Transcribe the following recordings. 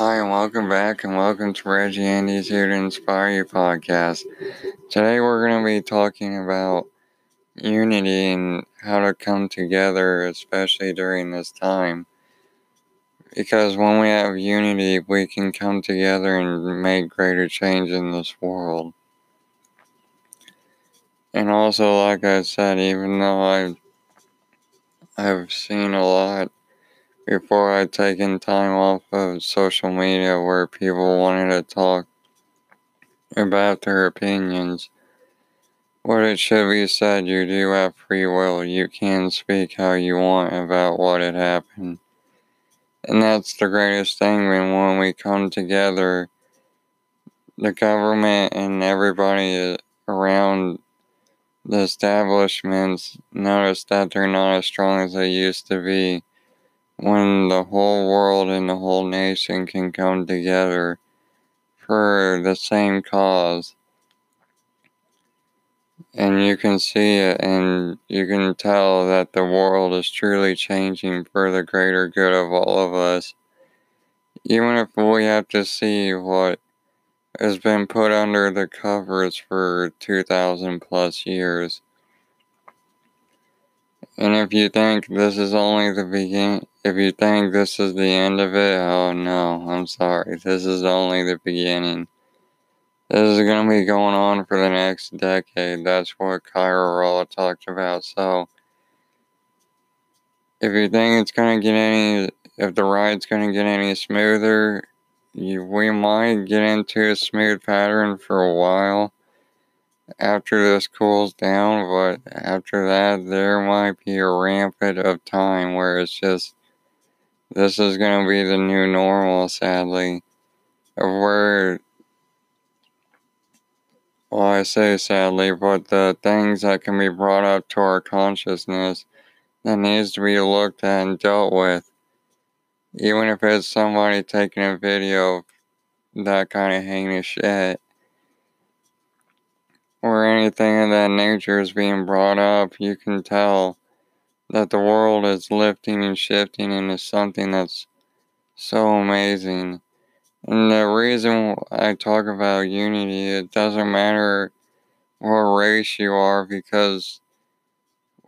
Hi, and welcome back, and welcome to Reggie Andy's Here to Inspire You podcast. Today, we're going to be talking about unity and how to come together, especially during this time. Because when we have unity, we can come together and make greater change in this world. And also, like I said, even though I've, I've seen a lot before I'd taken time off of social media where people wanted to talk about their opinions. What it should be said, you do have free will. You can speak how you want about what had happened. And that's the greatest thing when, when we come together, the government and everybody around the establishments notice that they're not as strong as they used to be when the whole world and the whole nation can come together for the same cause. And you can see it, and you can tell that the world is truly changing for the greater good of all of us. Even if we have to see what has been put under the covers for 2,000 plus years. And if you think this is only the beginning, if you think this is the end of it, oh no, I'm sorry. This is only the beginning. This is going to be going on for the next decade. That's what Kyra Rolla talked about. So, if you think it's going to get any, if the ride's going to get any smoother, you, we might get into a smooth pattern for a while after this cools down, but after that, there might be a rampant of time where it's just this is going to be the new normal, sadly. Of where, well, I say sadly, but the things that can be brought up to our consciousness that needs to be looked at and dealt with. Even if it's somebody taking a video of that kind of heinous shit or anything of that nature is being brought up, you can tell that the world is lifting and shifting into something that's so amazing. And the reason I talk about unity, it doesn't matter what race you are because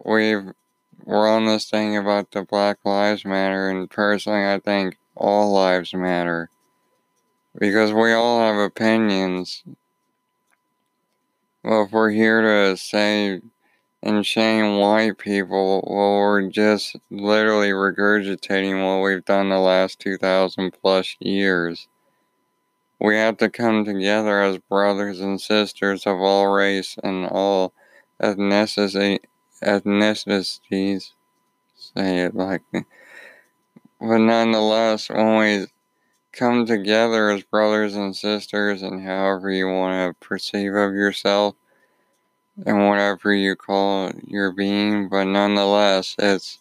we've we're on this thing about the Black Lives Matter and personally I think all lives matter. Because we all have opinions well, if we're here to say and shame white people, well, we're just literally regurgitating what we've done the last 2,000 plus years. We have to come together as brothers and sisters of all race and all ethnicities. Say it like me. But nonetheless, when we come together as brothers and sisters and however you want to perceive of yourself and whatever you call your being, but nonetheless, it's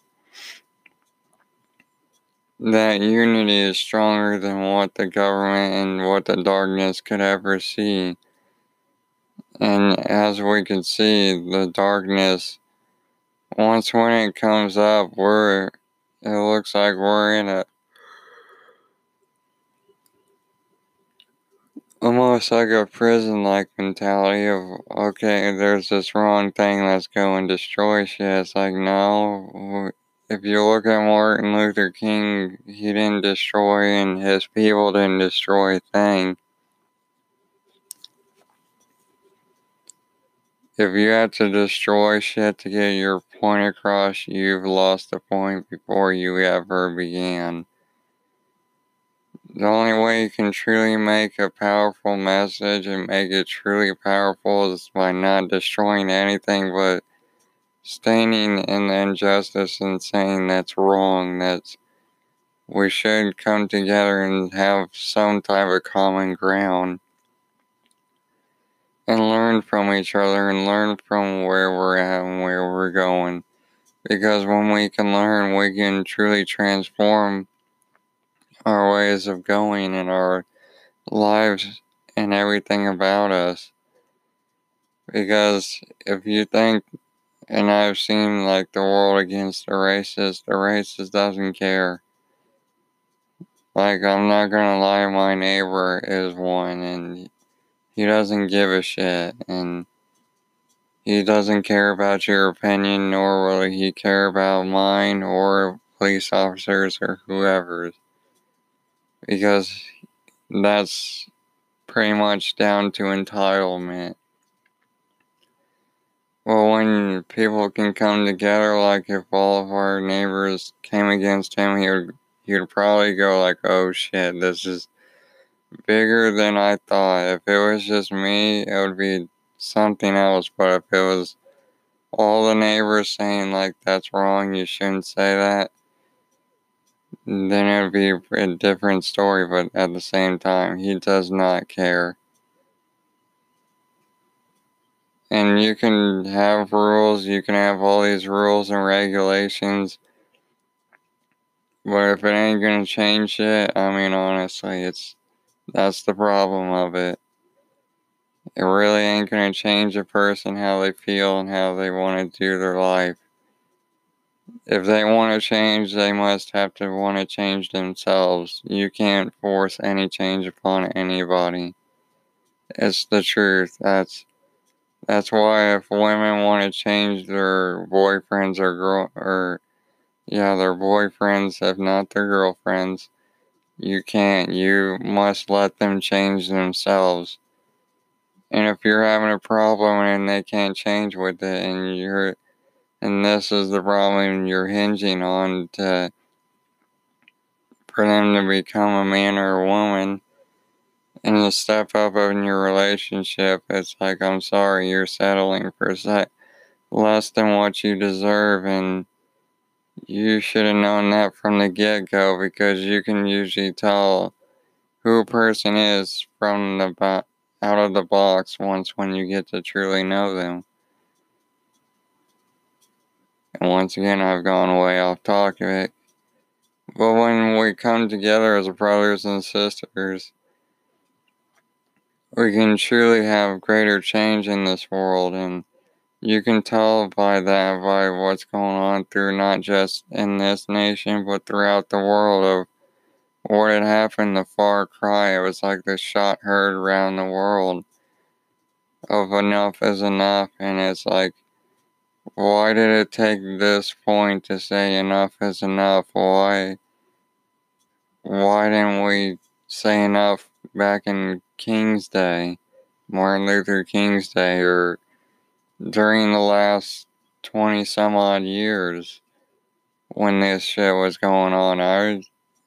that unity is stronger than what the government and what the darkness could ever see. And as we can see, the darkness, once when it comes up, we're, it looks like we're in a almost like a prison like mentality of okay there's this wrong thing let's go and destroy shit. It's like no if you look at martin luther king he didn't destroy and his people didn't destroy a thing. If you have to destroy shit to get your point across you've lost the point before you ever began the only way you can truly make a powerful message and make it truly powerful is by not destroying anything but standing in the injustice and saying that's wrong, that we should come together and have some type of common ground and learn from each other and learn from where we're at and where we're going. Because when we can learn, we can truly transform our ways of going and our lives and everything about us. Because if you think, and I've seen like the world against the racist, the racist doesn't care. Like, I'm not gonna lie, my neighbor is one, and he doesn't give a shit, and he doesn't care about your opinion, nor will he care about mine or police officers or whoever's. Because that's pretty much down to entitlement. Well, when people can come together, like if all of our neighbors came against him, he would he'd probably go like, "Oh shit, this is bigger than I thought." If it was just me, it would be something else. But if it was all the neighbors saying like, "That's wrong, you shouldn't say that," then it would be a different story. But at the same time, he does not care. And you can have rules, you can have all these rules and regulations. But if it ain't gonna change shit, I mean, honestly, it's that's the problem of it. It really ain't gonna change a person how they feel and how they want to do their life. If they want to change, they must have to want to change themselves. You can't force any change upon anybody. It's the truth. That's that's why if women want to change their boyfriends or girl or yeah, their boyfriends, if not their girlfriends, you can't. You must let them change themselves. And if you're having a problem and they can't change with it and you're and this is the problem you're hinging on to for them to become a man or a woman and to step up in your relationship, it's like, I'm sorry, you're settling for less than what you deserve, and you should have known that from the get go because you can usually tell who a person is from the bo- out of the box once when you get to truly know them. And once again, I've gone way off topic. But when we come together as brothers and sisters, we can truly have greater change in this world. And you can tell by that by what's going on through not just in this nation but throughout the world of what had happened the far cry. It was like the shot heard around the world of enough is enough. And it's like why did it take this point to say enough is enough why why didn't we say enough back in King's Day, Martin Luther King's Day, or during the last 20 some odd years when this shit was going on. I,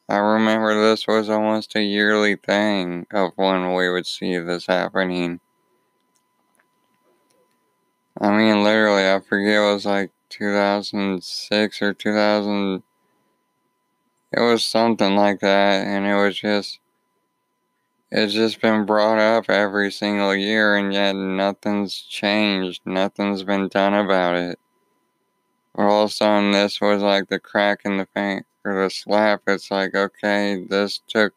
I remember this was almost a yearly thing of when we would see this happening. I mean, literally, I forget it was like 2006 or 2000. It was something like that, and it was just it's just been brought up every single year, and yet nothing's changed. Nothing's been done about it. all of a sudden, this was like the crack in the paint or the slap. It's like, okay, this took.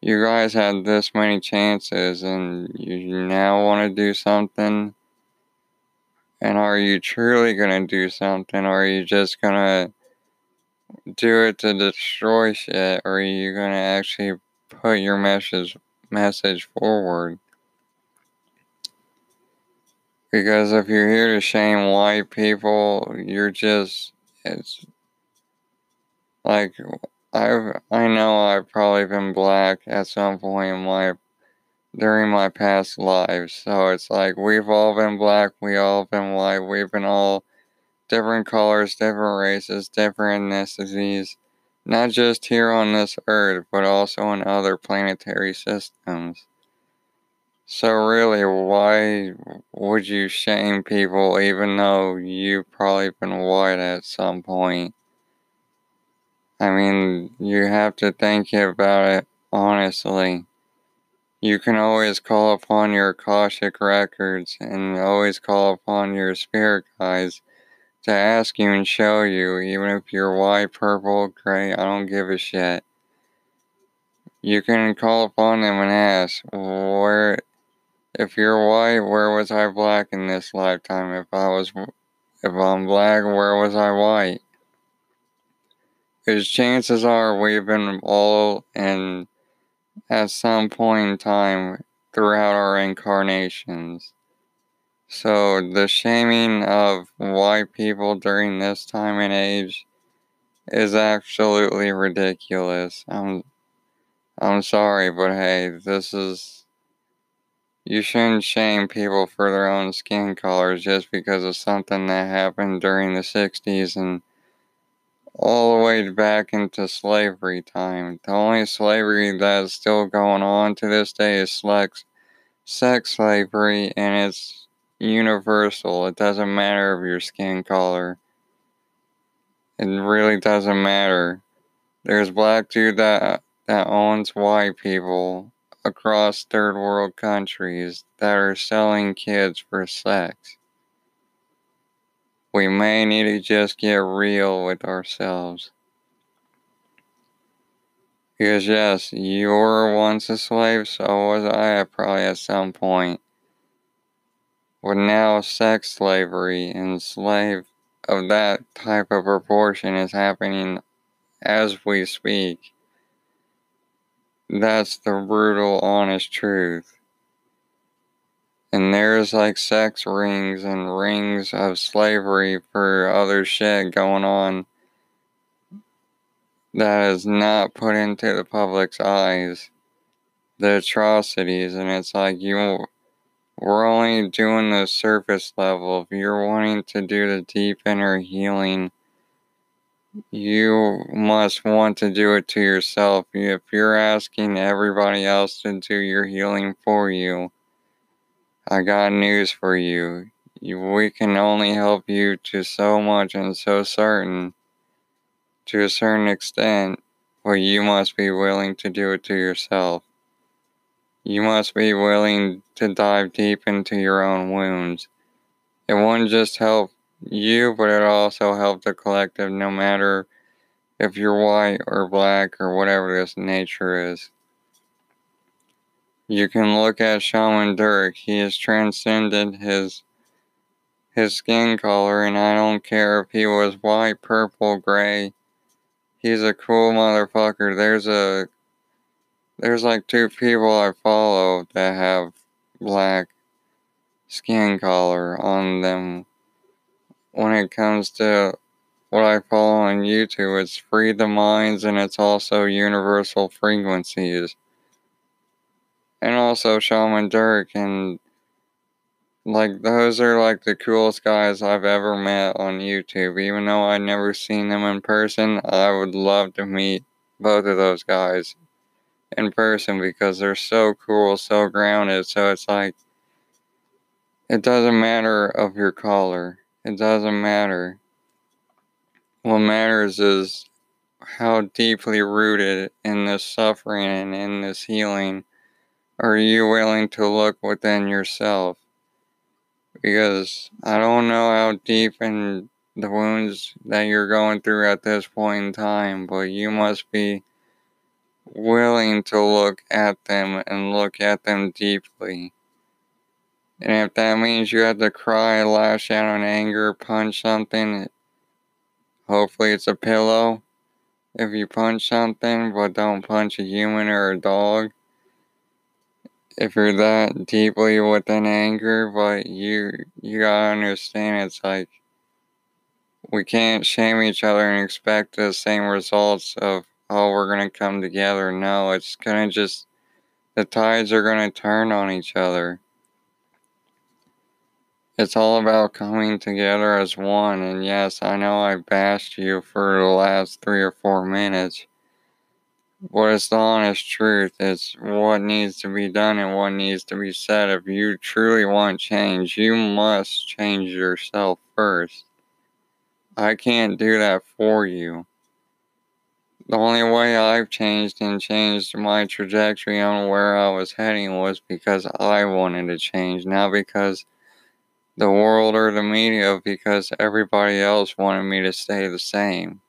You guys had this many chances, and you now want to do something. And are you truly going to do something, or are you just going to do it to destroy shit, or are you going to actually put your message message forward. Because if you're here to shame white people, you're just it's like I've I know I've probably been black at some point in my during my past lives. So it's like we've all been black, we all been white, we've been all different colors, different races, different ethnicities not just here on this earth, but also in other planetary systems. So, really, why would you shame people even though you've probably been white at some point? I mean, you have to think about it honestly. You can always call upon your Akashic records and always call upon your spirit guides to ask you and show you, even if you're white, purple, gray, I don't give a shit. You can call upon them and ask, where, if you're white, where was I black in this lifetime? If I was, if I'm black, where was I white? Because chances are we've been all in at some point in time throughout our incarnations. So the shaming of white people during this time and age is absolutely ridiculous. I'm I'm sorry, but hey, this is you shouldn't shame people for their own skin colors just because of something that happened during the 60s and all the way back into slavery time. The only slavery that's still going on to this day is sex, sex slavery, and it's universal. It doesn't matter if your skin color. It really doesn't matter. There's black dude that that owns white people across third world countries that are selling kids for sex. We may need to just get real with ourselves. Because, yes, you were once a slave, so was I probably at some point. But now, sex slavery and slave of that type of proportion is happening as we speak. That's the brutal, honest truth. And there's like sex rings and rings of slavery for other shit going on that is not put into the public's eyes. The atrocities, and it's like you, we're only doing the surface level. If you're wanting to do the deep inner healing, you must want to do it to yourself. If you're asking everybody else to do your healing for you, I got news for you. we can only help you to so much and so certain, to a certain extent, but you must be willing to do it to yourself. You must be willing to dive deep into your own wounds. It won't just help you, but it also help the collective no matter if you're white or black or whatever this nature is. You can look at Shaman Durek. He has transcended his his skin color, and I don't care if he was white, purple, gray. He's a cool motherfucker. There's a there's like two people I follow that have black skin color on them when it comes to what I follow on YouTube. It's Free the Minds and it's also Universal Frequencies. And also Shaman Durek, and like those are like the coolest guys I've ever met on YouTube. Even though I never seen them in person, I would love to meet both of those guys in person because they're so cool, so grounded. So it's like it doesn't matter of your color. It doesn't matter. What matters is how deeply rooted in this suffering and in this healing are you willing to look within yourself? Because I don't know how deep in the wounds that you're going through at this point in time, but you must be willing to look at them and look at them deeply. And if that means you have to cry, lash out in anger, punch something, hopefully it's a pillow. If you punch something, but don't punch a human or a dog. If you're that deeply within anger, but you you gotta understand it's like we can't shame each other and expect the same results of oh we're gonna come together. No, it's gonna just the tides are gonna turn on each other it's all about coming together as one. And yes, I know I bashed you for the last three or four minutes. But it's the honest truth. It's what needs to be done and what needs to be said. If you truly want change, you must change yourself first. I can't do that for you. The only way I've changed and changed my trajectory on where I was heading was because I wanted to change, not because the world or the media because everybody else wanted me to stay the same.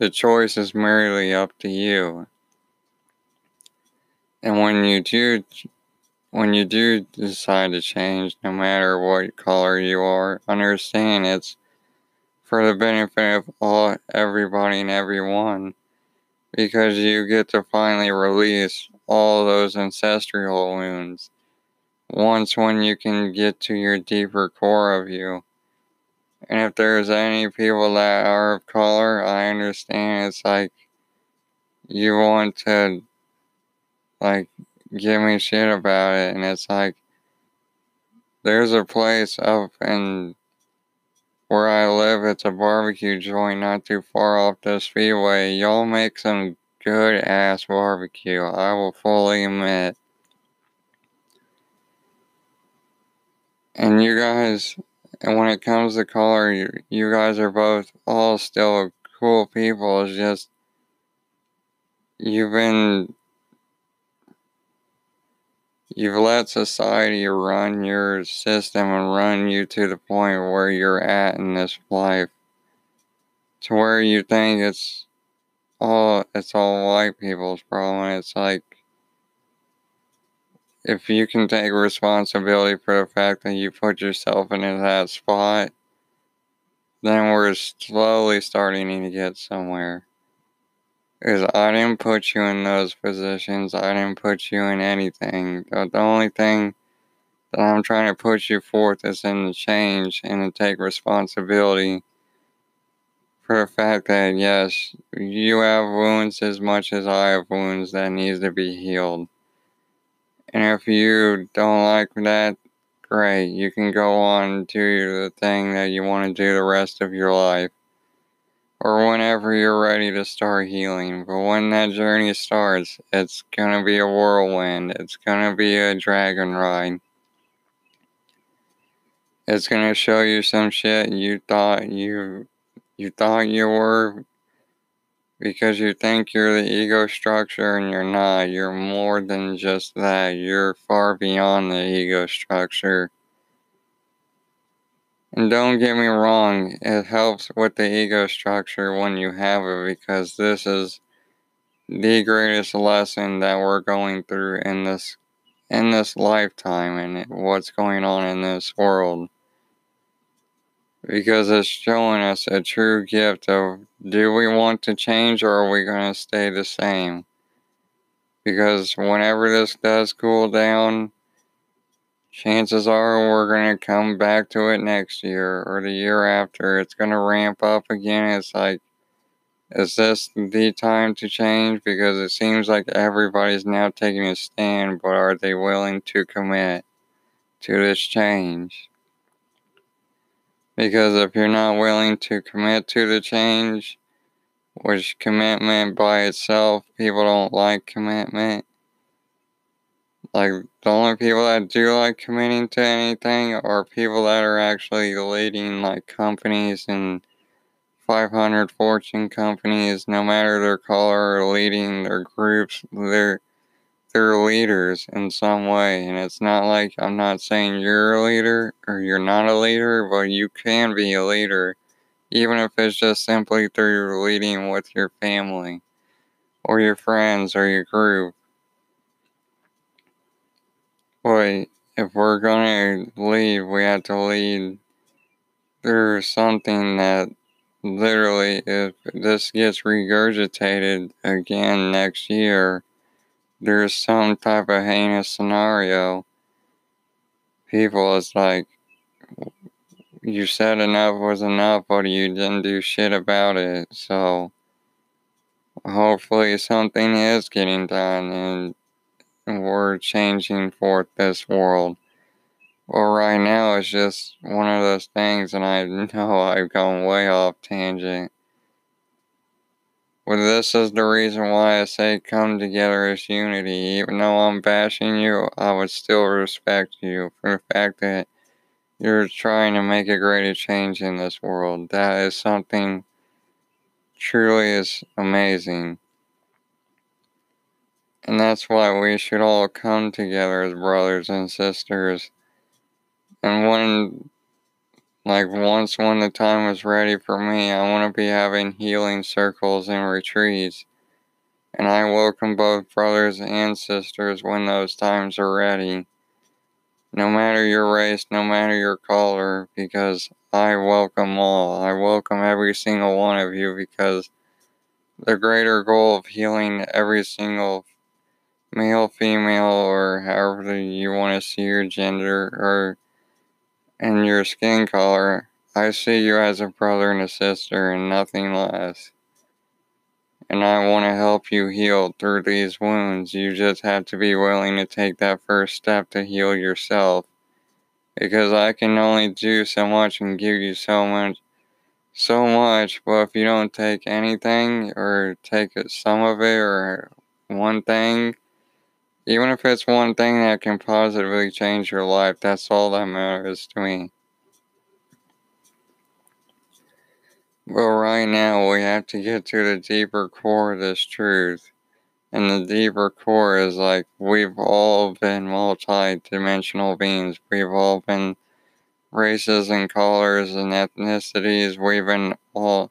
The choice is merely up to you. And when you do when you do decide to change, no matter what color you are, understand it's for the benefit of all everybody and everyone because you get to finally release all those ancestral wounds once when you can get to your deeper core of you. And if there's any people that are of color, I understand it's like you want to like give me shit about it and it's like there's a place up in where I live, it's a barbecue joint not too far off the speedway. Y'all make some good ass barbecue, I will fully admit. And you guys, and when it comes to color, you, you guys are both all still cool people. It's just, you've been You've let society run your system and run you to the point where you're at in this life. To where you think it's all it's all white people's problem. It's like if you can take responsibility for the fact that you put yourself in that spot, then we're slowly starting to get somewhere. Because I didn't put you in those positions. I didn't put you in anything. The, only thing that I'm trying to push you forth is in the change and to take responsibility for the fact that yes, you have wounds as much as I have wounds that needs to be healed. And if you don't like that, great. You can go on and do the thing that you want to do the rest of your life or whenever you're ready to start healing. But when that journey starts, it's gonna be a whirlwind, it's gonna be a dragon ride. It's gonna show you some shit you thought you you thought you were because you think you're the ego structure and you're not. You're more than just that. You're far beyond the ego structure. And don't get me wrong, it helps with the ego structure when you have it because this is the greatest lesson that we're going through in this in this lifetime and what's going on in this world. Because it's showing us a true gift of do we want to change or are we going to stay the same? Because whenever this does cool down, chances are we're going to come back to it next year or the year after. It's going to ramp up again. It's like, is this the time to change? Because it seems like everybody's now taking a stand, but are they willing to commit to this change? Because if you're not willing to commit to the change, which commitment by itself, people don't like commitment. Like the only people that do like committing to anything are people that are actually leading like companies and 500 fortune companies no matter their color or leading their groups they're they're leaders in some way and it's not like i'm not saying you're a leader or you're not a leader but you can be a leader even if it's just simply through leading with your family or your friends or your group. Boy, if we're gonna leave, we have to lead through something that literally, if this gets regurgitated again next year, there's some type of heinous scenario. People, is like, you said enough was enough, but you didn't do shit about it. So, hopefully, something is getting done, and we're changing for this world. Well, right now it's just one of those things, and I know I've gone way off tangent. This is the reason why I say come together as unity. Even though I'm bashing you, I would still respect you for the fact that you're trying to make a greater change in this world. That is something truly is amazing. And that's why we should all come together as brothers and sisters. And when, like, once when the time is ready for me, I want to be having healing circles and retreats. And I welcome both brothers and sisters when those times are ready. no matter your race, no matter your color, because I welcome all. I welcome every single one of you because the greater goal of healing every single male, female, or however you want to see your gender or and your skin color, I see you as a brother and a sister and nothing less. And I want to help you heal through these wounds. You just have to be willing to take that first step to heal yourself. Because I can only do so much and give you so much so much, but if you don't take anything or take some of it or one thing, even if it's one thing that can positively change your life, that's all that matters to me. But right now, we have to get to the deeper core of this truth. And the deeper core is like we've all been multi dimensional beings. We've all been races and colors and ethnicities. We've been all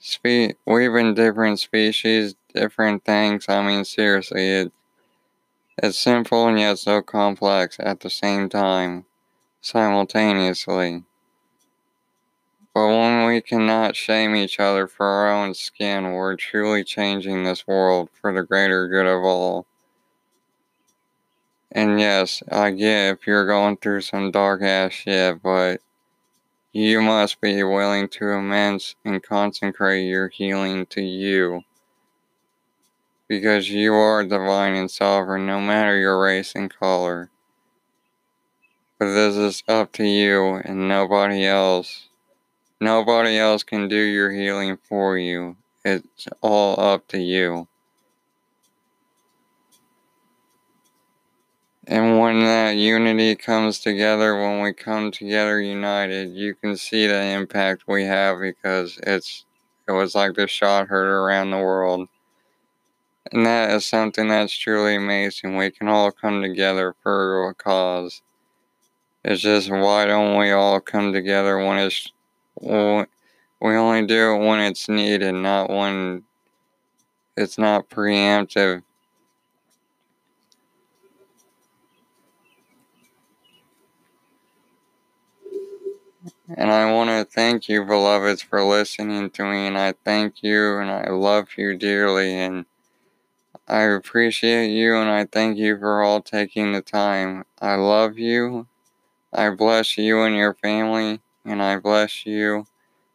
spe- we've been different species, different things. I mean, seriously, it it's simple and yet so complex at the same time, simultaneously. But when we cannot shame each other for our own skin, we're truly changing this world for the greater good of all. And yes, I get if you're going through some dark ass shit, but you must be willing to immense and consecrate your healing to you because you are divine and sovereign no matter your race and color. But this is up to you and nobody else. Nobody else can do your healing for you. It's all up to you. And when that unity comes together, when we come together united, you can see the impact we have because it's it was like the shot heard around the world. And that is something that's truly amazing. We can all come together for a cause. It's just why don't we all come together when it's we only do it when it's needed, not when it's not preemptive. And I want to thank you, beloveds, for listening to me. And I thank you and I love you dearly. And I appreciate you and I thank you for all taking the time. I love you. I bless you and your family, and I bless you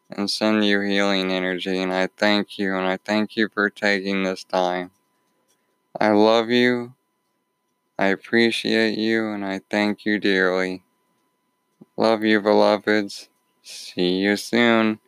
and send you healing energy. And I thank you, and I thank you for taking this time. I love you. I appreciate you, and I thank you dearly. Love you, beloveds. See you soon.